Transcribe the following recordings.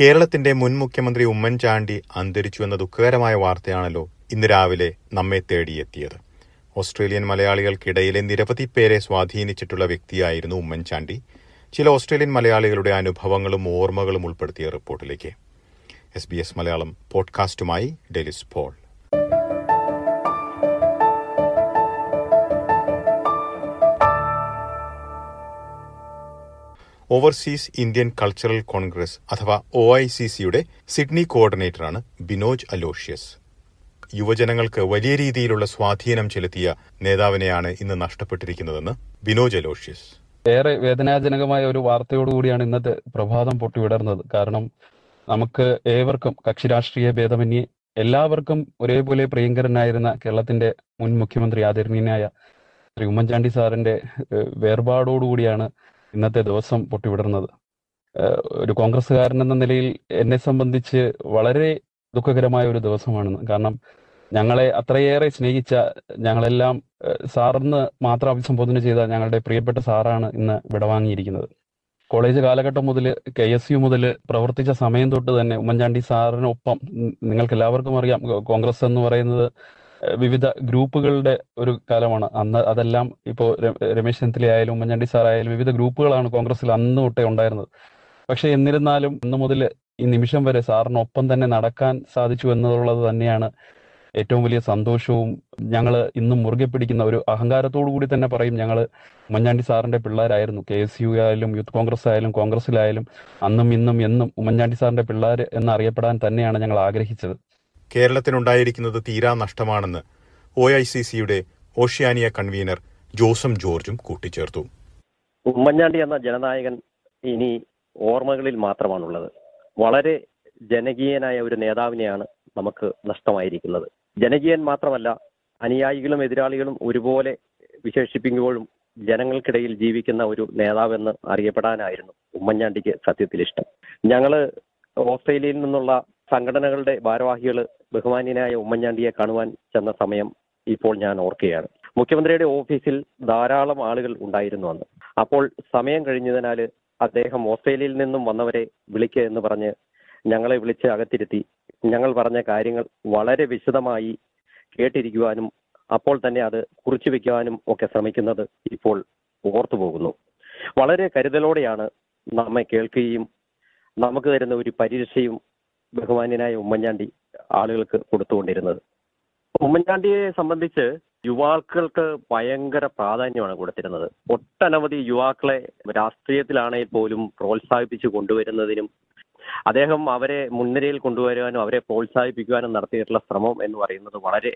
കേരളത്തിന്റെ മുൻ മുഖ്യമന്ത്രി ഉമ്മൻചാണ്ടി അന്തരിച്ചു എന്ന ദുഃഖകരമായ വാർത്തയാണല്ലോ ഇന്ന് രാവിലെ നമ്മെ തേടിയെത്തിയത്. ഓസ്ട്രേലിയൻ മലയാളികൾക്കിടയിലെ നിരവധി പേരെ സ്വാധീനിച്ചിട്ടുള്ള വ്യക്തിയായിരുന്നു ഉമ്മൻചാണ്ടി. ചില ഓസ്ട്രേലിയൻ മലയാളികളുടെ അനുഭവങ്ങളും ഓർമ്മകളും ഉൾപ്പെടുത്തിയ റിപ്പോർട്ടിലേക്ക്. S B S Malayalam പോഡ്കാസ്റ്റുമായി Delys Paul. Overseas Indian cultural congress അഥവാ ഒ ഐ സി സിയുടെ സിഡ്നി കോർഡിനേറ്ററാണ് ബിനോജ് അലോഷ്യസ് യുവജനങ്ങൾക്ക് വലിയ രീതിയിലുള്ള സ്വാധീനം ചെലുത്തിയ നേതാവിനെയാണ് ഇന്ന് നഷ്ടപ്പെട്ടിരിക്കുന്നതെന്ന് ബിനോജ് അലോഷ്യസ് ഏറെ വേദനാജനകമായ ഒരു വാർത്തയോടുകൂടിയാണ് ഇന്നത്തെ പ്രഭാതം പൊട്ടിവിടർന്നത്. കാരണം നമുക്ക് ഏവർക്കും കക്ഷി രാഷ്ട്രീയ ഭേദമന്യേ എല്ലാവർക്കും ഒരേപോലെ പ്രിയങ്കരനായിരുന്ന കേരളത്തിന്റെ മുൻ മുഖ്യമന്ത്രി ആദരണീയനായ ശ്രീ ഉമ്മൻചാണ്ടി സാറിന്റെ വേർപാടോടുകൂടിയാണ് ഇന്നത്തെ ദിവസം പൊട്ടിവിടുന്നത് ഒരു കോൺഗ്രസ്സുകാരൻ എന്ന നിലയിൽ എന്നെ സംബന്ധിച്ച് വളരെ ദുഃഖകരമായ ഒരു ദിവസമാണ്. കാരണം ഞങ്ങളെ അത്രയേറെ സ്നേഹിച്ച ഞങ്ങളെല്ലാം സാറിന് മാത്രം അഭിസംബോധന ചെയ്ത ഞങ്ങളുടെ പ്രിയപ്പെട്ട സാറാണ് ഇന്ന് വിടവാങ്ങിയിരിക്കുന്നത്. കോളേജ് കാലഘട്ടം മുതൽ കെ എസ് യു മുതൽ പ്രവർത്തിച്ച സമയം തൊട്ട് തന്നെ ഉമ്മൻചാണ്ടി സാറിനൊപ്പം നിങ്ങൾക്ക് എല്ലാവർക്കും അറിയാം കോൺഗ്രസ് എന്ന് പറയുന്നത് വിവിധ ഗ്രൂപ്പുകളുടെ ഒരു കാലമാണ്. അന്ന് അതെല്ലാം ഇപ്പോൾ രമേശ് ചെന്നിത്തല ആയാലും ഉമ്മൻചാണ്ടി സാർ ആയാലും വിവിധ ഗ്രൂപ്പുകളാണ് കോൺഗ്രസിൽ അന്ന് തൊട്ടേ ഉണ്ടായിരുന്നത്. പക്ഷെ എന്നിരുന്നാലും അന്ന് മുതൽ ഈ നിമിഷം വരെ സാറിനൊപ്പം തന്നെ നടക്കാൻ സാധിച്ചു എന്നുള്ളത് തന്നെയാണ് ഏറ്റവും വലിയ സന്തോഷവും. ഞങ്ങൾ ഇന്നും മുറുകെ പിടിക്കുന്ന ഒരു അഹങ്കാരത്തോടു കൂടി തന്നെ പറയും ഞങ്ങൾ ഉമ്മൻചാണ്ടി സാറിന്റെ പിള്ളേരായിരുന്നു. കെ എസ് യു ആയാലും യൂത്ത് കോൺഗ്രസ് ആയാലും കോൺഗ്രസിലായാലും അന്നും ഇന്നും എന്നും ഉമ്മൻചാണ്ടി സാറിന്റെ പിള്ളേർ എന്നറിയപ്പെടാൻ തന്നെയാണ് ഞങ്ങൾ ആഗ്രഹിച്ചത്. കേരളത്തിനുണ്ടായിരിക്കുന്നത് തീരാ നഷ്ടമാണെന്ന് ഒ ഐ സി സിയുടെ ഓഷ്യാനിയ കൺവീനർ ജോസം ജോർജും കൂട്ടിച്ചേർത്തു. ഉമ്മൻചാണ്ടി എന്ന ജനനായകൻ ഇനി ഓർമ്മകളിൽ മാത്രമാണുള്ളത്. വളരെ ജനകീയനായ ഒരു നേതാവിനെയാണ് നമുക്ക് നഷ്ടമായിരിക്കുന്നത്. ജനകീയൻ മാത്രമല്ല അനുയായികളും എതിരാളികളും ഒരുപോലെ വിശേഷിപ്പിക്കുമ്പോഴും ജനങ്ങൾക്കിടയിൽ ജീവിക്കുന്ന ഒരു നേതാവെന്ന് അറിയപ്പെടാനായിരുന്നു ഉമ്മൻചാണ്ടിക്ക് സത്യത്തിൽ ഇഷ്ടം ഞങ്ങൾ ഓസ്ട്രേലിയയിൽ നിന്നുള്ള സംഘടനകളുടെ ഭാരവാഹികൾ ബഹുമാന്യനായ ഉമ്മൻചാണ്ടിയെ കാണുവാൻ ചെന്ന സമയം ഇപ്പോൾ ഞാൻ ഓർക്കുകയാണ്. മുഖ്യമന്ത്രിയുടെ ഓഫീസിൽ ധാരാളം ആളുകൾ ഉണ്ടായിരുന്നു അന്ന്. അപ്പോൾ സമയം കഴിഞ്ഞതിനാൽ അദ്ദേഹം ഓസ്ട്രേലിയയിൽ നിന്നും വന്നവരെ വിളിക്കുക എന്ന് പറഞ്ഞ് ഞങ്ങളെ വിളിച്ച് അകത്തിരുത്തി. ഞങ്ങൾ പറഞ്ഞ കാര്യങ്ങൾ വളരെ വിശദമായി കേട്ടിരിക്കുവാനും അപ്പോൾ തന്നെ അത് കുറിച്ചു വെക്കുവാനും ഒക്കെ ശ്രമിക്കുന്നത് ഇപ്പോൾ ഓർത്തു പോകുന്നു. വളരെ കരുതലോടെയാണ് നമ്മെ കേൾക്കുകയും നമുക്ക് തരുന്ന ഒരു പരിരക്ഷയും ബഹുമാന്യനായ ഉമ്മൻചാണ്ടി ആളുകൾക്ക് കൊടുത്തുകൊണ്ടിരുന്നത്. ഉമ്മൻചാണ്ടിയെ സംബന്ധിച്ച് യുവാക്കൾക്ക് ഭയങ്കര പ്രാധാന്യമാണ് കൊടുത്തിരുന്നത്. ഒട്ടനവധി യുവാക്കളെ രാഷ്ട്രീയത്തിലാണെങ്കിൽ പോലും പ്രോത്സാഹിപ്പിച്ചു കൊണ്ടുവരുന്നതിനും അദ്ദേഹം അവരെ മുൻനിരയിൽ കൊണ്ടുവരുവാനും അവരെ പ്രോത്സാഹിപ്പിക്കുവാനും നടത്തിയിട്ടുള്ള ശ്രമം എന്ന് പറയുന്നത് വളരെ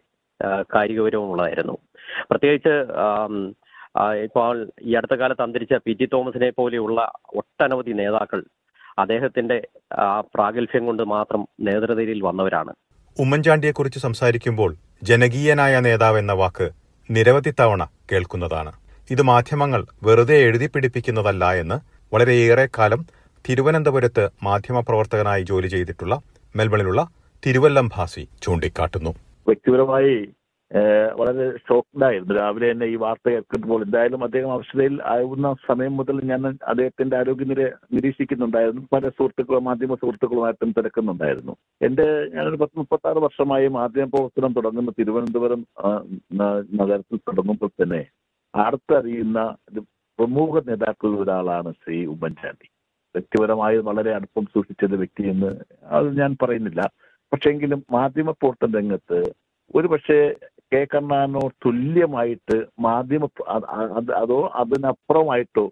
കാര്യഗൗരവമുള്ളതായിരുന്നു പ്രത്യേകിച്ച് ഇപ്പോൾ ഈ അടുത്ത കാലത്ത് അന്തരിച്ച പി ജി തോമസിനെ പോലെയുള്ള ഒട്ടനവധി നേതാക്കൾ അദ്ദേഹത്തിന്റെ ആ പ്രാഗൽഭ്യം കൊണ്ട് മാത്രം നേതൃനിരയിൽ വന്നവരാണ്. ഉമ്മൻചാണ്ടിയെ കുറിച്ച് സംസാരിക്കുമ്പോൾ ജനകീയനായ നേതാവ് എന്ന വാക്ക് നിരവധി തവണ കേൾക്കുന്നതാണ്. ഇത് മാധ്യമങ്ങൾ വെറുതെ എഴുതി പിടിപ്പിക്കുന്നതല്ല എന്ന് വളരെയേറെ കാലം തിരുവനന്തപുരത്ത് മാധ്യമപ്രവർത്തകനായി ജോലി ചെയ്തിട്ടുള്ള മെൽബണിലുള്ള തിരുവല്ലം ഭാസി ചൂണ്ടിക്കാട്ടുന്നു. വ്യക്തിപരമായി വളരെ ഷോക്ക്ഡായിരുന്നു തന്നെ ഈ വാർത്ത കേൾക്കുമ്പോൾ. എന്തായാലും അദ്ദേഹം അവസ്ഥയിൽ ആവുന്ന സമയം മുതൽ ഞാൻ അദ്ദേഹത്തിന്റെ ആരോഗ്യനില നിരീക്ഷിക്കുന്നുണ്ടായിരുന്നു. പല സുഹൃത്തുക്കളും മാധ്യമ സുഹൃത്തുക്കളുമായിട്ടും തിരക്കുന്നുണ്ടായിരുന്നു. എന്റെ ഞാനൊരു പത്ത് മുപ്പത്തി ആറ് വർഷമായി മാധ്യമ പ്രവർത്തനം തുടങ്ങുന്ന. തിരുവനന്തപുരം നഗരത്തിൽ തുടങ്ങുമ്പോൾ തന്നെ അടുത്തറിയുന്ന പ്രമുഖ നേതാക്കളിൽ ഒരാളാണ് ശ്രീ ഉമ്മൻചാണ്ടി. വ്യക്തിപരമായി വളരെ അടുപ്പം സൂക്ഷിച്ചത് വ്യക്തി എന്ന് അത് ഞാൻ പറയുന്നില്ല. പക്ഷെങ്കിലും മാധ്യമ പ്രവർത്തന രംഗത്ത് ഒരു പക്ഷേ കെ കണ്ണാനോ തുല്യമായിട്ട് മാധ്യമ അതോ അതിനപ്പുറമായിട്ടോ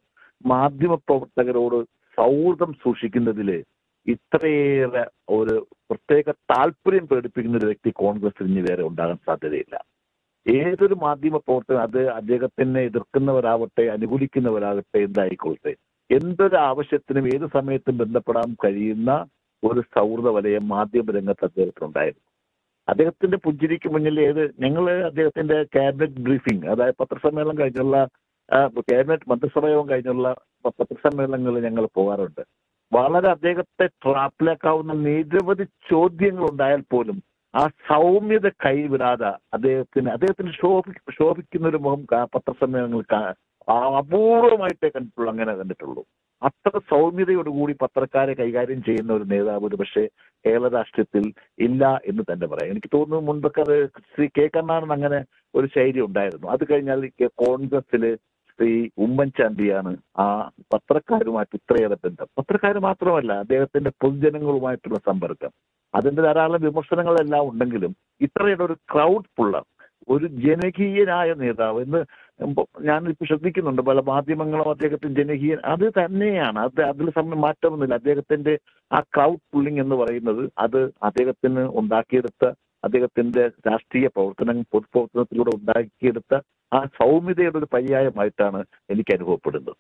മാധ്യമ പ്രവർത്തകരോട് സൗഹൃദം സൂക്ഷിക്കുന്നതിൽ ഇത്രയേറെ ഒരു പ്രത്യേക താല്പര്യം പ്രകടിപ്പിക്കുന്ന ഒരു വ്യക്തി കോൺഗ്രസിൽ ഇനി വേറെ ഉണ്ടാകാൻ സാധ്യതയില്ല. ഏതൊരു മാധ്യമ പ്രവർത്തകൻ അത് അദ്ദേഹത്തിനെ എതിർക്കുന്നവരാവട്ടെ അനുകൂലിക്കുന്നവരാകട്ടെ എന്തായിക്കൊള്ളട്ടെ എന്തൊരു ആവശ്യത്തിനും ഏത് സമയത്തും ബന്ധപ്പെടാൻ കഴിയുന്ന ഒരു സൗഹൃദ വലയം മാധ്യമ രംഗത്ത് അദ്ദേഹത്തിനുണ്ടായിരുന്നു. അദ്ദേഹത്തിന്റെ പുഞ്ചിരിക്ക് മുന്നിൽ ഏത് ഞങ്ങൾ അദ്ദേഹത്തിന്റെ ക്യാബിനറ്റ് ബ്രീഫിംഗ് അതായത് പത്രസമ്മേളനം കഴിഞ്ഞുള്ള ക്യാബിനറ്റ് മന്ത്രിസഭയോഗം കഴിഞ്ഞുള്ള പത്രസമ്മേളനങ്ങളിൽ ഞങ്ങൾ പോകാറുണ്ട്. വളരെ അദ്ദേഹത്തെ ട്രാപ്പിലാക്കാവുന്ന നിരവധി ചോദ്യങ്ങൾ ഉണ്ടായാൽ പോലും ആ സൗമ്യത കൈവിടാതെ അദ്ദേഹത്തിന് അദ്ദേഹത്തിന് ശോഭി ശോഭിക്കുന്ന ഒരു മുഖം പത്രസമ്മേളനങ്ങൾ അപൂർവമായിട്ടേ കണ്ടിട്ടുള്ളൂ അങ്ങനെ കണ്ടിട്ടുള്ളൂ. അത്ര സൗമ്യതയോടുകൂടി പത്രക്കാരെ കൈകാര്യം ചെയ്യുന്ന ഒരു നേതാവ് ഒരു പക്ഷേ കേരള രാഷ്ട്രീയത്തിൽ ഇല്ല എന്ന് തന്നെ പറയാം. എനിക്ക് തോന്നുന്നു മുൻപൊക്കെ അത് ശ്രീ കെ കണ്ണാടൻ അങ്ങനെ ഒരു ശൈലി ഉണ്ടായിരുന്നു. അത് കഴിഞ്ഞാൽ കോൺഗ്രസിൽ ശ്രീ ഉമ്മൻചാണ്ടിയാണ് ആ പത്രക്കാരുമായിട്ട് ഇത്രയേറെ ബന്ധം. പത്രക്കാർ മാത്രമല്ല അദ്ദേഹത്തിന്റെ പൊതുജനങ്ങളുമായിട്ടുള്ള സമ്പർക്കം. അതിന്റെ ധാരാളം വിമർശനങ്ങളെല്ലാം ഉണ്ടെങ്കിലും ഇത്രയുടെ ഒരു ക്രൗഡ് പുള്ളർ ഒരു ജനകീയനായ നേതാവ് എന്ന് ഇപ്പൊ ശ്രദ്ധിക്കുന്നുണ്ട് പല മാധ്യമങ്ങളും അദ്ദേഹത്തിന് ജനകീയൻ അത് തന്നെയാണ്. അത് അതിൽ സമയം മാറ്റമൊന്നുമില്ല. അദ്ദേഹത്തിന്റെ ആ ക്രൗഡ് പുള്ളിങ് എന്ന് പറയുന്നത് അത് അദ്ദേഹത്തിന് ഉണ്ടാക്കിയെടുത്ത അദ്ദേഹത്തിന്റെ രാഷ്ട്രീയ പ്രവർത്തനം പൊതുപ്രവർത്തനത്തിലൂടെ ഉണ്ടാക്കിയെടുത്ത ആ സൗമ്യതയുടെ ഒരു പര്യായമായിട്ടാണ് എനിക്ക് അനുഭവപ്പെടുന്നത്.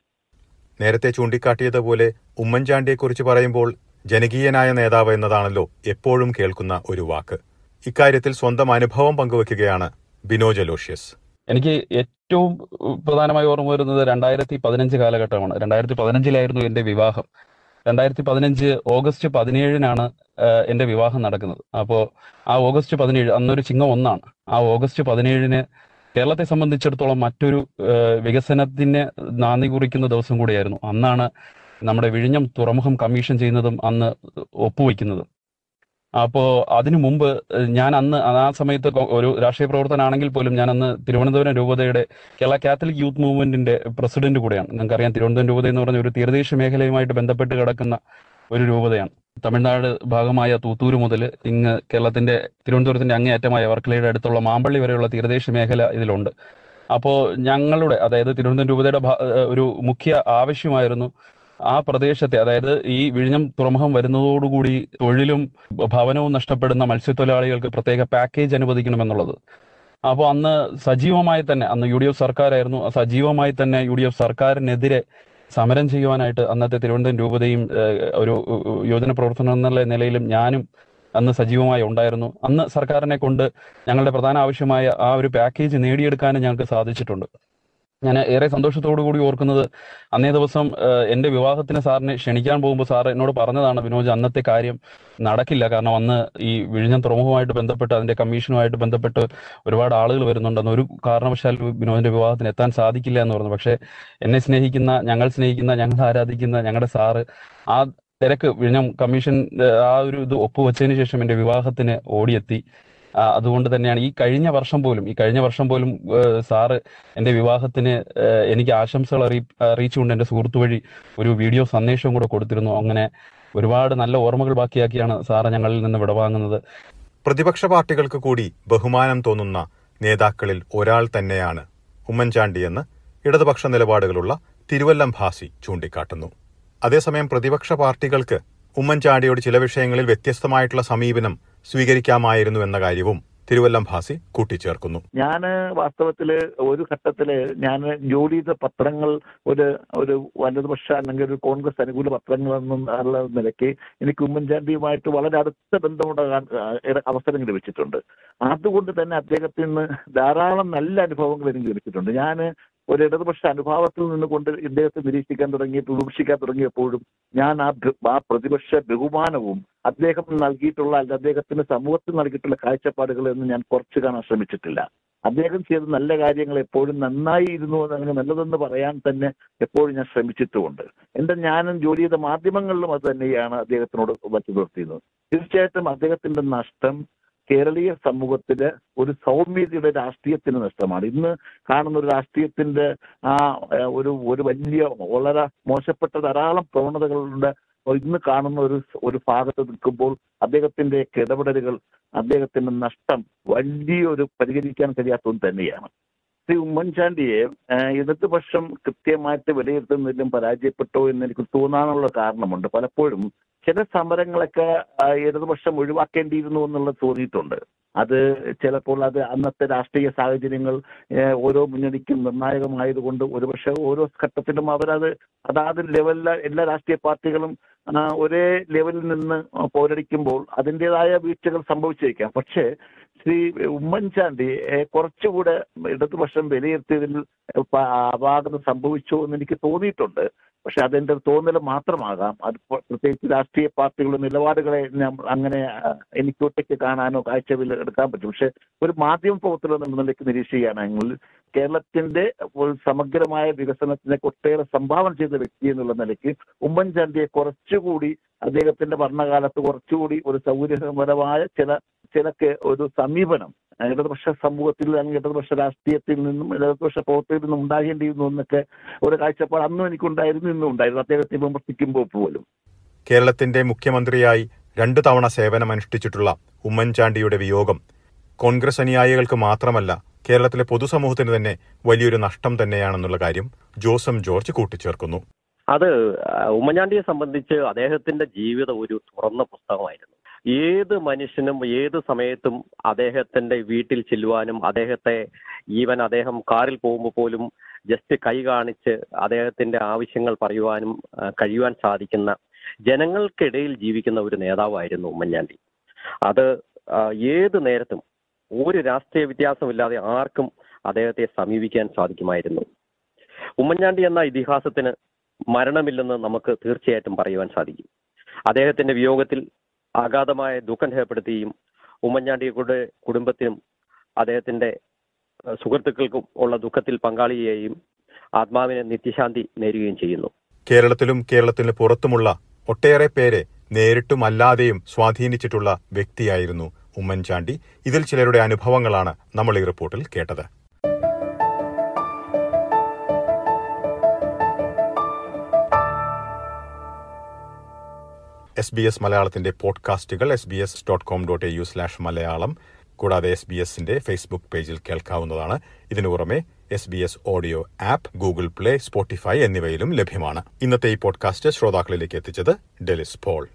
നേരത്തെ ചൂണ്ടിക്കാട്ടിയതുപോലെ ഉമ്മൻചാണ്ടിയെക്കുറിച്ച് പറയുമ്പോൾ ജനകീയനായ നേതാവ് എന്നതാണല്ലോ എപ്പോഴും കേൾക്കുന്ന ഒരു വാക്ക്. ഇക്കാര്യത്തിൽ സ്വന്തം അനുഭവം പങ്കുവയ്ക്കുകയാണ് ബിനോ ജലോഷ്യസ് എനിക്ക് ഏറ്റവും പ്രധാനമായി ഓർമ്മ വരുന്നത് രണ്ടായിരത്തി പതിനഞ്ച് കാലഘട്ടമാണ്. രണ്ടായിരത്തി പതിനഞ്ചിലായിരുന്നു എന്റെ വിവാഹം. രണ്ടായിരത്തി പതിനഞ്ച് ഓഗസ്റ്റ് പതിനേഴിനാണ് എന്റെ വിവാഹം നടക്കുന്നത്. അപ്പോൾ ആ ഓഗസ്റ്റ് പതിനേഴ് അന്നൊരു ചിങ്ങം ഒന്നാണ്. ആ ഓഗസ്റ്റ് പതിനേഴിന് കേരളത്തെ സംബന്ധിച്ചിടത്തോളം മറ്റൊരു വികസനത്തിന് നാന്ദി കുറിക്കുന്ന ദിവസം കൂടിയായിരുന്നു. അന്നാണ് നമ്മുടെ വിഴിഞ്ഞം തുറമുഖം കമ്മീഷൻ ചെയ്യുന്നതും അന്ന് ഒപ്പുവെക്കുന്നതും. അപ്പോ അതിനു മുമ്പ് ഞാൻ അന്ന് ആ സമയത്ത് ഒരു രാഷ്ട്രീയ പ്രവർത്തനാണെങ്കിൽ പോലും ഞാൻ അന്ന് തിരുവനന്തപുരം രൂപതയുടെ കേരള കാത്തലിക് യൂത്ത് മൂവ്മെന്റിന്റെ പ്രസിഡന്റ് കൂടെയാണ്. നിങ്ങൾക്കറിയാം തിരുവനന്തപുരം രൂപത എന്ന് പറഞ്ഞ ഒരു തീരദേശ മേഖലയുമായിട്ട് ബന്ധപ്പെട്ട് കിടക്കുന്ന ഒരു രൂപതയാണ്. തമിഴ്നാട് ഭാഗമായ തൂത്തൂര് മുതൽ ഇങ്ങ് കേരളത്തിന്റെ തിരുവനന്തപുരത്തിന്റെ അങ്ങേയറ്റമായ വർക്കലയുടെ അടുത്തുള്ള മാമ്പള്ളി വരെയുള്ള തീരദേശ മേഖല ഇതിലുണ്ട്. അപ്പോ ഞങ്ങളുടെ അതായത് തിരുവനന്തപുരം രൂപതയുടെ ഒരു മുഖ്യ ആവശ്യമായിരുന്നു ആ പ്രദേശത്തെ അതായത് ഈ വിഴിഞ്ഞം തുറമുഖം വരുന്നതോടുകൂടി തൊഴിലും ഭവനവും നഷ്ടപ്പെടുന്ന മത്സ്യത്തൊഴിലാളികൾക്ക് പ്രത്യേക പാക്കേജ് അനുവദിക്കണമെന്നുള്ളത്. അപ്പോൾ അന്ന് സജീവമായി തന്നെ അന്ന് യു ഡി എഫ് സർക്കാരായിരുന്നു സജീവമായി തന്നെ യു ഡി എഫ് സർക്കാരിനെതിരെ സമരം ചെയ്യുവാനായിട്ട് അന്നത്തെ തിരുവനന്തപുരം രൂപതയും ഒരു യോജന പ്രവർത്തനം എന്നുള്ള നിലയിലും ഞാനും അന്ന് സജീവമായി ഉണ്ടായിരുന്നു. അന്ന് സർക്കാരിനെ കൊണ്ട് ഞങ്ങളുടെ പ്രധാന ആവശ്യമായ ആ ഒരു പാക്കേജ് നേടിയെടുക്കാനും ഞങ്ങൾക്ക് സാധിച്ചിട്ടുണ്ട്. ഞാൻ ഏറെ സന്തോഷത്തോടു കൂടി ഓർക്കുന്നത് അന്നേ ദിവസം എന്റെ വിവാഹത്തിന് സാറിനെ ക്ഷണിക്കാൻ പോകുമ്പോൾ സാർ എന്നോട് പറഞ്ഞതാണ് വിനോജ് അന്നത്തെ കാര്യം നടക്കില്ല. കാരണം അന്ന് ഈ വിഴിഞ്ഞം തുറമുഖവുമായിട്ട് ബന്ധപ്പെട്ട് അതിന്റെ കമ്മീഷനുമായിട്ട് ബന്ധപ്പെട്ട് ഒരുപാട് ആളുകൾ വരുന്നുണ്ടെന്ന് ഒരു കാരണവശാൽ വിനോദിന്റെ വിവാഹത്തിന് എത്താൻ സാധിക്കില്ല എന്ന് പറഞ്ഞു. പക്ഷേ എന്നെ സ്നേഹിക്കുന്ന ഞങ്ങൾ സ്നേഹിക്കുന്ന ഞങ്ങൾ ആരാധിക്കുന്ന ഞങ്ങളുടെ സാറ് ആ തിരക്ക് വിഴിഞ്ഞം കമ്മീഷൻ ആ ഒരു ഇത് ഒപ്പുവെച്ചതിന് ശേഷം എന്റെ വിവാഹത്തിന് ഓടിയെത്തി. അതുകൊണ്ട് തന്നെയാണ്. ഈ കഴിഞ്ഞ വർഷം പോലും ഈ കഴിഞ്ഞ വർഷം പോലും സാറ് എന്റെ വിവാഹത്തിന് എനിക്ക് ആശംസകൾ അറിയി അറിയിച്ചുകൊണ്ട് എന്റെ സുഹൃത്തു വഴി ഒരു വീഡിയോ സന്ദേശവും കൂടെ കൊടുത്തിരുന്നു. അങ്ങനെ ഒരുപാട് നല്ല ഓർമ്മകൾ ബാക്കിയാക്കിയാണ് സാറ് ഞങ്ങളിൽ നിന്ന് വിടവാങ്ങുന്നത്. പ്രതിപക്ഷ പാർട്ടികൾക്ക് കൂടി ബഹുമാനം തോന്നുന്ന നേതാക്കളിൽ ഒരാൾ തന്നെയാണ് ഉമ്മൻചാണ്ടിയെന്ന് ഇടതുപക്ഷ നിലപാടുകളുള്ള തിരുവല്ലം ഭാസി ചൂണ്ടിക്കാട്ടുന്നു. അതേസമയം പ്രതിപക്ഷ പാർട്ടികൾക്ക് ഉമ്മൻചാണ്ടിയോട് ചില വിഷയങ്ങളിൽ വ്യത്യസ്തമായിട്ടുള്ള സമീപനം സ്വീകരിക്കാമായിരുന്നു എന്ന കാര്യവും തിരുവല്ലം ഭാസി കൂട്ടിച്ചേർക്കുന്നു. ഞാൻ വാസ്തവത്തിൽ ഒരു ഘട്ടത്തിൽ ഞാൻ ജോലി ചെയ്ത പത്രങ്ങൾ ഒരു ഒരു വലതുപക്ഷ അല്ലെങ്കിൽ ഒരു കോൺഗ്രസ് അനുകൂല പത്രങ്ങൾ എന്നുള്ള നിലയ്ക്ക് എനിക്ക് ഉമ്മൻചാണ്ടിയുമായിട്ട് വളരെ അടുത്ത ബന്ധമുണ്ടാകാൻ അവസരം ലഭിച്ചിട്ടുണ്ട്. അതുകൊണ്ട് തന്നെ അദ്ദേഹത്തിൽ നിന്ന് ധാരാളം നല്ല അനുഭവങ്ങൾ എനിക്ക് ലഭിച്ചിട്ടുണ്ട്. ഞാൻ ഒരു ഇടതുപക്ഷ അനുഭാവത്തിൽ നിന്നുകൊണ്ട് ഇദ്ദേഹത്തെ നിരീക്ഷിക്കാൻ തുടങ്ങി വിമർശിക്കാൻ തുടങ്ങിയപ്പോഴും ഞാൻ ആ ആ പ്രതിപക്ഷ ബഹുമാനവും അദ്ദേഹം നൽകിയിട്ടുള്ള അല്ലെങ്കിൽ അദ്ദേഹത്തിന് സമൂഹത്തിൽ നൽകിയിട്ടുള്ള കാഴ്ചപ്പാടുകൾ എന്ന് ഞാൻ കുറച്ച് കാണാൻ ശ്രമിച്ചിട്ടില്ല. അദ്ദേഹം ചെയ്ത നല്ല കാര്യങ്ങൾ എപ്പോഴും നന്നായി നന്നായിരുന്നു അങ്ങനെ നല്ലതെന്ന് പറയാൻ തന്നെ എപ്പോഴും ഞാൻ ശ്രമിച്ചിട്ടുമുണ്ട്. എന്റെ ഞാനും ജോലി ചെയ്ത മാധ്യമങ്ങളിലും അത് തന്നെയാണ് അദ്ദേഹത്തിനോട് വച്ചു നിർത്തിയിരുന്നത് തീർച്ചയായിട്ടും അദ്ദേഹത്തിന്റെ നഷ്ടം കേരളീയ സമൂഹത്തിൽ ഒരു സൗമ്യതയുടെ രാഷ്ട്രീയത്തിന് നഷ്ടമാണ്. ഇന്ന് കാണുന്ന ഒരു രാഷ്ട്രീയത്തിന്റെ ആ ഒരു ഒരു വലിയ വളരെ മോശപ്പെട്ട ധാരാളം പ്രവണതകളുണ്ട്. ഇന്ന് കാണുന്ന ഒരു ഒരു ഭാഗത്ത് നിൽക്കുമ്പോൾ അദ്ദേഹത്തിന്റെ ഇടപെടലുകൾ അദ്ദേഹത്തിന്റെ നഷ്ടം വലിയൊരു പരിഹരിക്കാൻ കഴിയാത്തത് തന്നെയാണ്. ശ്രീ ഉമ്മൻചാണ്ടിയെ ഇടതുപക്ഷം കൃത്യമായിട്ട് വിലയിരുത്തുന്നതിലും പരാജയപ്പെട്ടോ എന്ന് എനിക്ക് തോന്നാനുള്ള കാരണമുണ്ട്. പലപ്പോഴും ചില സമരങ്ങളൊക്കെ ഇടതുപക്ഷം ഒഴിവാക്കേണ്ടിയിരുന്നു എന്നുള്ള തോന്നിയിട്ടുണ്ട്. അത് ചിലപ്പോൾ അത് അന്നത്തെ രാഷ്ട്രീയ സാഹചര്യങ്ങൾ ഓരോ മുന്നണിക്കും നിർണായകമായതുകൊണ്ട് ഒരുപക്ഷെ ഓരോ ഘട്ടത്തിലും അവരത് അതാത് ലെവലിൽ എല്ലാ രാഷ്ട്രീയ പാർട്ടികളും ഒരേ ലെവലിൽ നിന്ന് പോരടിക്കുമ്പോൾ അതിന്റെതായ വീഴ്ചകൾ സംഭവിച്ചേക്കാം. പക്ഷേ ശ്രീ ഉമ്മൻചാണ്ടി കുറച്ചുകൂടെ ഇടതുപക്ഷം വിലയിരുത്തിയതിൽ അപാകത സംഭവിച്ചു എന്ന് എനിക്ക് തോന്നിയിട്ടുണ്ട്. പക്ഷെ അതെന്റെ തോന്നൽ മാത്രമാകാം. അത് പ്ര- പ്രത്യേകിച്ച് രാഷ്ട്രീയ പാർട്ടികളുടെ നിലപാടുകളെ അങ്ങനെ എനിക്ക് ഒറ്റയ്ക്ക് കാണാനോ കാഴ്ചവിൽ എടുക്കാൻ പറ്റും. പക്ഷെ ഒരു മാധ്യമ പ്രവർത്തനം എന്ന നിലയ്ക്ക് നിരീക്ഷിക്കുകയാണെങ്കിൽ കേരളത്തിന്റെ സമഗ്രമായ വികസനത്തിന് ഒട്ടേറെ സംഭാവന ചെയ്ത വ്യക്തി എന്നുള്ള നിലയ്ക്ക് ഉമ്മൻചാണ്ടിയെ കുറച്ചുകൂടി അദ്ദേഹത്തിന്റെ ഭരണകാലത്ത് കുറച്ചുകൂടി ഒരു സൗകര്യപരമായ ചില ചിലക്ക് ഒരു സമീപനം ഇടതുപക്ഷ സമൂഹത്തിൽ അല്ലെങ്കിൽ ഇടതുപക്ഷ രാഷ്ട്രീയത്തിൽ നിന്നും ഇടതുപക്ഷ പ്രവർത്തകരിൽ നിന്നും ഉണ്ടാകേണ്ടിയിരുന്നു എന്നൊക്കെ ഒരു കാഴ്ചപ്പാട് അന്നും എനിക്കുണ്ടായിരുന്നു ഇന്നും ഉണ്ടായിരുന്നു. അദ്ദേഹത്തെ വിമർശിക്കുമ്പോൾ പോലും. കേരളത്തിന്റെ മുഖ്യമന്ത്രിയായി രണ്ടു തവണ സേവനമനുഷ്ഠിച്ചിട്ടുള്ള ഉമ്മൻചാണ്ടിയുടെ വിയോഗം കോൺഗ്രസ് അനുയായികൾക്ക് മാത്രമല്ല കേരളത്തിലെ പൊതുസമൂഹത്തിന് തന്നെ വലിയൊരു നഷ്ടം തന്നെയാണെന്നുള്ള കാര്യം ജോസം ജോർജ് കൂട്ടിച്ചേർക്കുന്നു. അത് ഉമ്മൻചാണ്ടിയെ സംബന്ധിച്ച് അദ്ദേഹത്തിന്റെ ജീവിതം ഒരു തുറന്ന പുസ്തകമായിരുന്നു. ഏത് മനുഷ്യനും ഏത് സമയത്തും അദ്ദേഹത്തിന്റെ വീട്ടിൽ ചെല്ലുവാനും അദ്ദേഹത്തെ ഈവൻ അദ്ദേഹം കാറിൽ പോകുമ്പോൾ പോലും ജസ്റ്റ് കൈ കാണിച്ച് അദ്ദേഹത്തിന്റെ ആവശ്യങ്ങൾ പറയുവാനും കഴിയുവാൻ സാധിക്കുന്ന ജനങ്ങൾക്കിടയിൽ ജീവിക്കുന്ന ഒരു നേതാവായിരുന്നു ഉമ്മൻചാണ്ടി. അത് ഏത് നേരത്തും ഒരു രാഷ്ട്രീയ വ്യത്യാസമില്ലാതെ ആർക്കും അദ്ദേഹത്തെ സമീപിക്കാൻ സാധിക്കുമായിരുന്നു. ഉമ്മൻചാണ്ടി എന്ന ഇതിഹാസത്തിന് മരണമില്ലെന്ന് നമുക്ക് തീർച്ചയായിട്ടും പറയുവാൻ സാധിക്കും. അദ്ദേഹത്തിന്റെ വിയോഗത്തിൽ അഗാധമായ ദുഃഖം രേഖപ്പെടുത്തുകയും ഉമ്മൻചാണ്ടിയുടെ കുടുംബത്തിനും അദ്ദേഹത്തിന്റെ സുഹൃത്തുക്കൾക്കും ഉള്ള ദുഃഖത്തിൽ പങ്കാളിയെയും ആത്മാവിനെ നിത്യശാന്തി നേരുകയും ചെയ്യുന്നു. കേരളത്തിലും കേരളത്തിന് പുറത്തുമുള്ള ഒട്ടേറെ പേരെ നേരിട്ടും അല്ലാതെയും സ്വാധീനിച്ചിട്ടുള്ള വ്യക്തിയായിരുന്നു ഉമ്മൻചാണ്ടി. ഇതിൽ ചിലരുടെ അനുഭവങ്ങളാണ് നമ്മൾ ഈ റിപ്പോർട്ടിൽ കേട്ടത്. എസ് ബി എസ് മലയാളത്തിന്റെ പോഡ്കാസ്റ്റുകൾ S B S dot com dot A U slash Malayalam കൂടാതെ എസ് ബി എസിന്റെ ഫേസ്ബുക്ക് പേജിൽ കേൾക്കാവുന്നതാണ്. ഇതിനു പുറമെ S B S audio app Google Play Spotify എന്നിവയിലും ലഭ്യമാണ്. ഇന്നത്തെ ഈ പോഡ്കാസ്റ്റ് ശ്രോതാക്കളിലേക്ക് എത്തിച്ചത് ഡെലിസ് പോൾ.